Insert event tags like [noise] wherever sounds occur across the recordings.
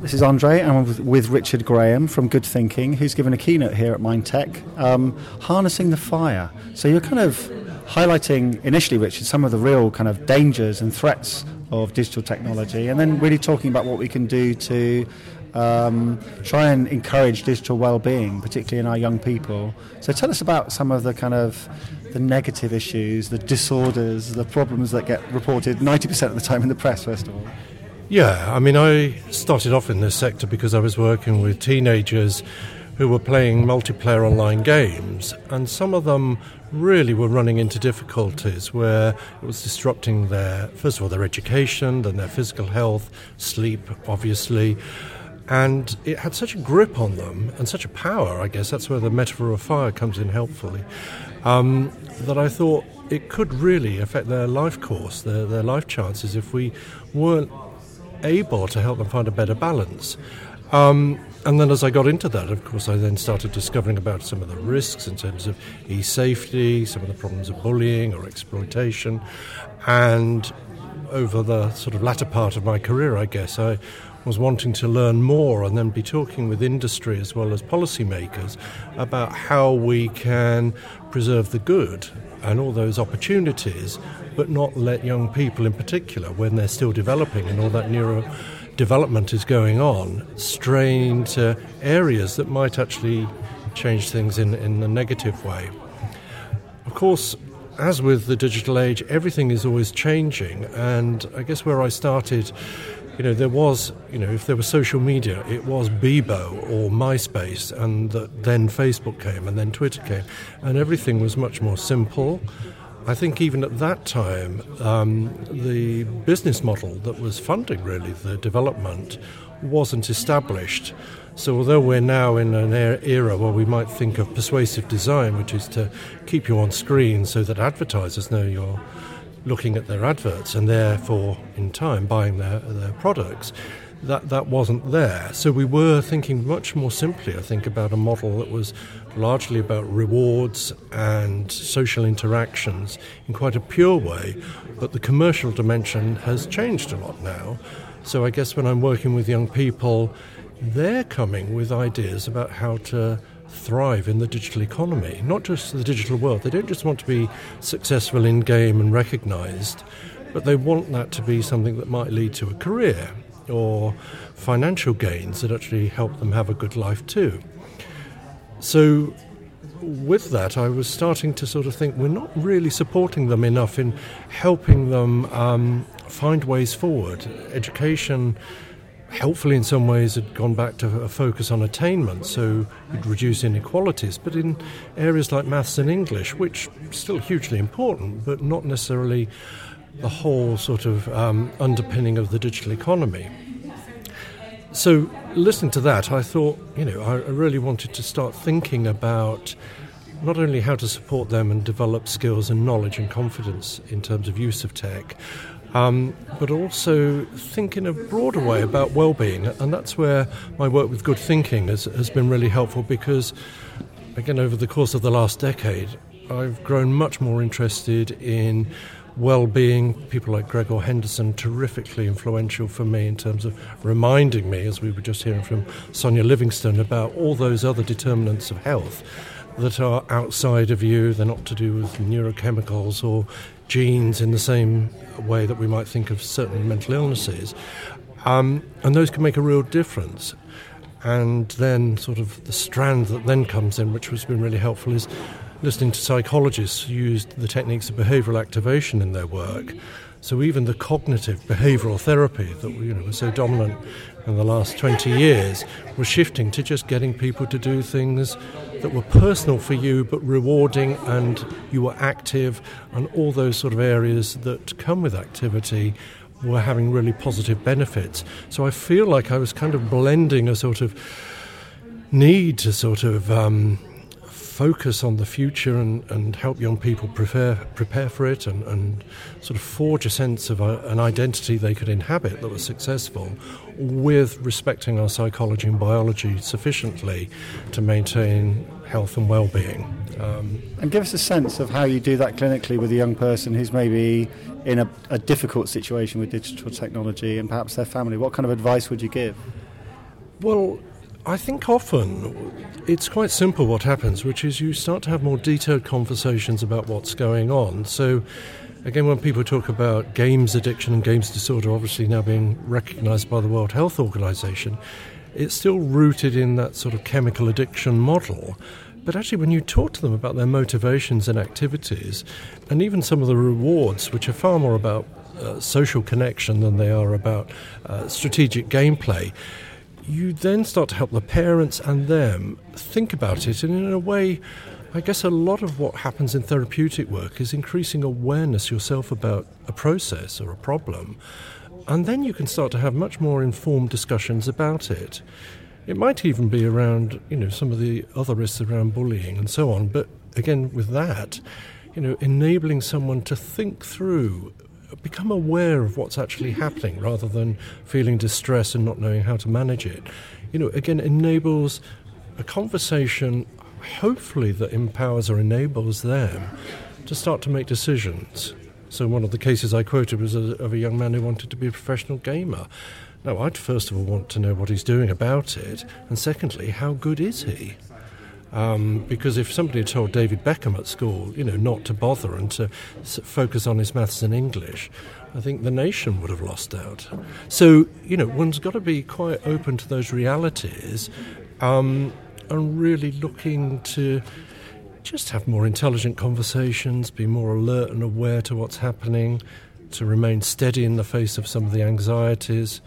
This is Andre, and I'm with, with Richard Graham from Good Thinking, who's given a keynote here at Mindtech, um, harnessing the fire. So you're kind of highlighting initially, Richard, some of the real kind of dangers and threats of digital technology, and then really talking about what we can do to um, try and encourage digital well-being, particularly in our young people. So tell us about some of the kind of the negative issues, the disorders, the problems that get reported 90% of the time in the press, first of all. Yeah, I mean, I started off in this sector because I was working with teenagers who were playing multiplayer online games, and some of them really were running into difficulties where it was disrupting their, first of all, their education, then their physical health, sleep, obviously. And it had such a grip on them and such a power, I guess that's where the metaphor of fire comes in helpfully, um, that I thought it could really affect their life course, their, their life chances, if we weren't able to help them find a better balance. Um, and then as I got into that, of course, I then started discovering about some of the risks in terms of e safety, some of the problems of bullying or exploitation. And over the sort of latter part of my career, I guess, I was wanting to learn more and then be talking with industry as well as policymakers about how we can preserve the good and all those opportunities, but not let young people in particular, when they're still developing and all that neuro development is going on, stray into areas that might actually change things in, in a negative way. Of course, as with the digital age, everything is always changing, and I guess where I started you know, there was, you know, if there was social media, it was Bebo or MySpace, and the, then Facebook came, and then Twitter came, and everything was much more simple. I think even at that time, um, the business model that was funding really the development wasn't established. So, although we're now in an era where we might think of persuasive design, which is to keep you on screen so that advertisers know you're looking at their adverts and therefore, in time, buying their, their products, that, that wasn't there. So we were thinking much more simply, I think, about a model that was largely about rewards and social interactions in quite a pure way. But the commercial dimension has changed a lot now. So I guess when I'm working with young people, they're coming with ideas about how to thrive in the digital economy, not just the digital world. They don't just want to be successful in game and recognized, but they want that to be something that might lead to a career or financial gains that actually help them have a good life too. So, with that, I was starting to sort of think we're not really supporting them enough in helping them um, find ways forward. Education, helpfully in some ways, it had gone back to a focus on attainment, so it'd reduce inequalities. But in areas like maths and English, which still hugely important, but not necessarily the whole sort of um, underpinning of the digital economy. So, listening to that, I thought, you know, I really wanted to start thinking about not only how to support them and develop skills and knowledge and confidence in terms of use of tech, um, but also think in a broader way about well-being, and that's where my work with good thinking has, has been really helpful because, again, over the course of the last decade, I've grown much more interested in well-being. People like Gregor Henderson, terrifically influential for me in terms of reminding me, as we were just hearing from Sonia Livingstone, about all those other determinants of health that are outside of you. They're not to do with neurochemicals or genes in the same way that we might think of certain mental illnesses. Um, and those can make a real difference. And then, sort of, the strand that then comes in, which has been really helpful, is listening to psychologists who used the techniques of behavioral activation in their work. So even the cognitive behavioral therapy that you know was so dominant in the last 20 years was shifting to just getting people to do things that were personal for you but rewarding and you were active and all those sort of areas that come with activity were having really positive benefits. So I feel like I was kind of blending a sort of need to sort of um, focus on the future and, and help young people prepare, prepare for it and, and sort of forge a sense of a, an identity they could inhabit that was successful with respecting our psychology and biology sufficiently to maintain health and well-being. Um, and give us a sense of how you do that clinically with a young person who's maybe in a, a difficult situation with digital technology and perhaps their family. What kind of advice would you give? Well, I think often it's quite simple what happens, which is you start to have more detailed conversations about what's going on. So, again, when people talk about games addiction and games disorder, obviously now being recognized by the World Health Organization, it's still rooted in that sort of chemical addiction model. But actually, when you talk to them about their motivations and activities, and even some of the rewards, which are far more about uh, social connection than they are about uh, strategic gameplay, you then start to help the parents and them think about it. And in a way, I guess a lot of what happens in therapeutic work is increasing awareness yourself about a process or a problem. And then you can start to have much more informed discussions about it. It might even be around, you know, some of the other risks around bullying and so on. But again, with that, you know, enabling someone to think through become aware of what's actually happening rather than feeling distress and not knowing how to manage it. You know, again, enables a conversation, hopefully, that empowers or enables them to start to make decisions. So, one of the cases I quoted was of a young man who wanted to be a professional gamer. Now, I'd first of all want to know what he's doing about it, and secondly, how good is he? Um, because if somebody had told David Beckham at school, you know, not to bother and to focus on his maths and English, I think the nation would have lost out. So, you know, one's got to be quite open to those realities um, and really looking to just have more intelligent conversations, be more alert and aware to what's happening, to remain steady in the face of some of the anxieties.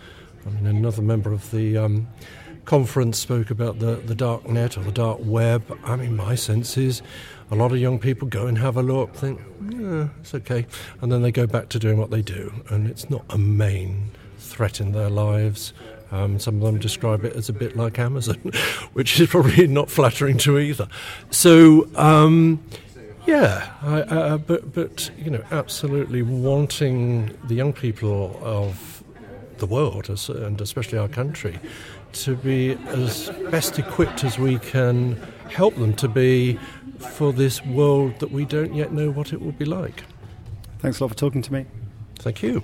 I mean, another member of the um, conference spoke about the, the dark net or the dark web. I mean, my sense is a lot of young people go and have a look, think, yeah, it's okay, and then they go back to doing what they do, and it's not a main threat in their lives. Um, some of them describe it as a bit like Amazon, [laughs] which is probably not flattering to either. So, um, yeah, I, uh, but but you know, absolutely wanting the young people of the world, and especially our country, to be as best equipped as we can help them to be for this world that we don't yet know what it will be like. Thanks a lot for talking to me. Thank you.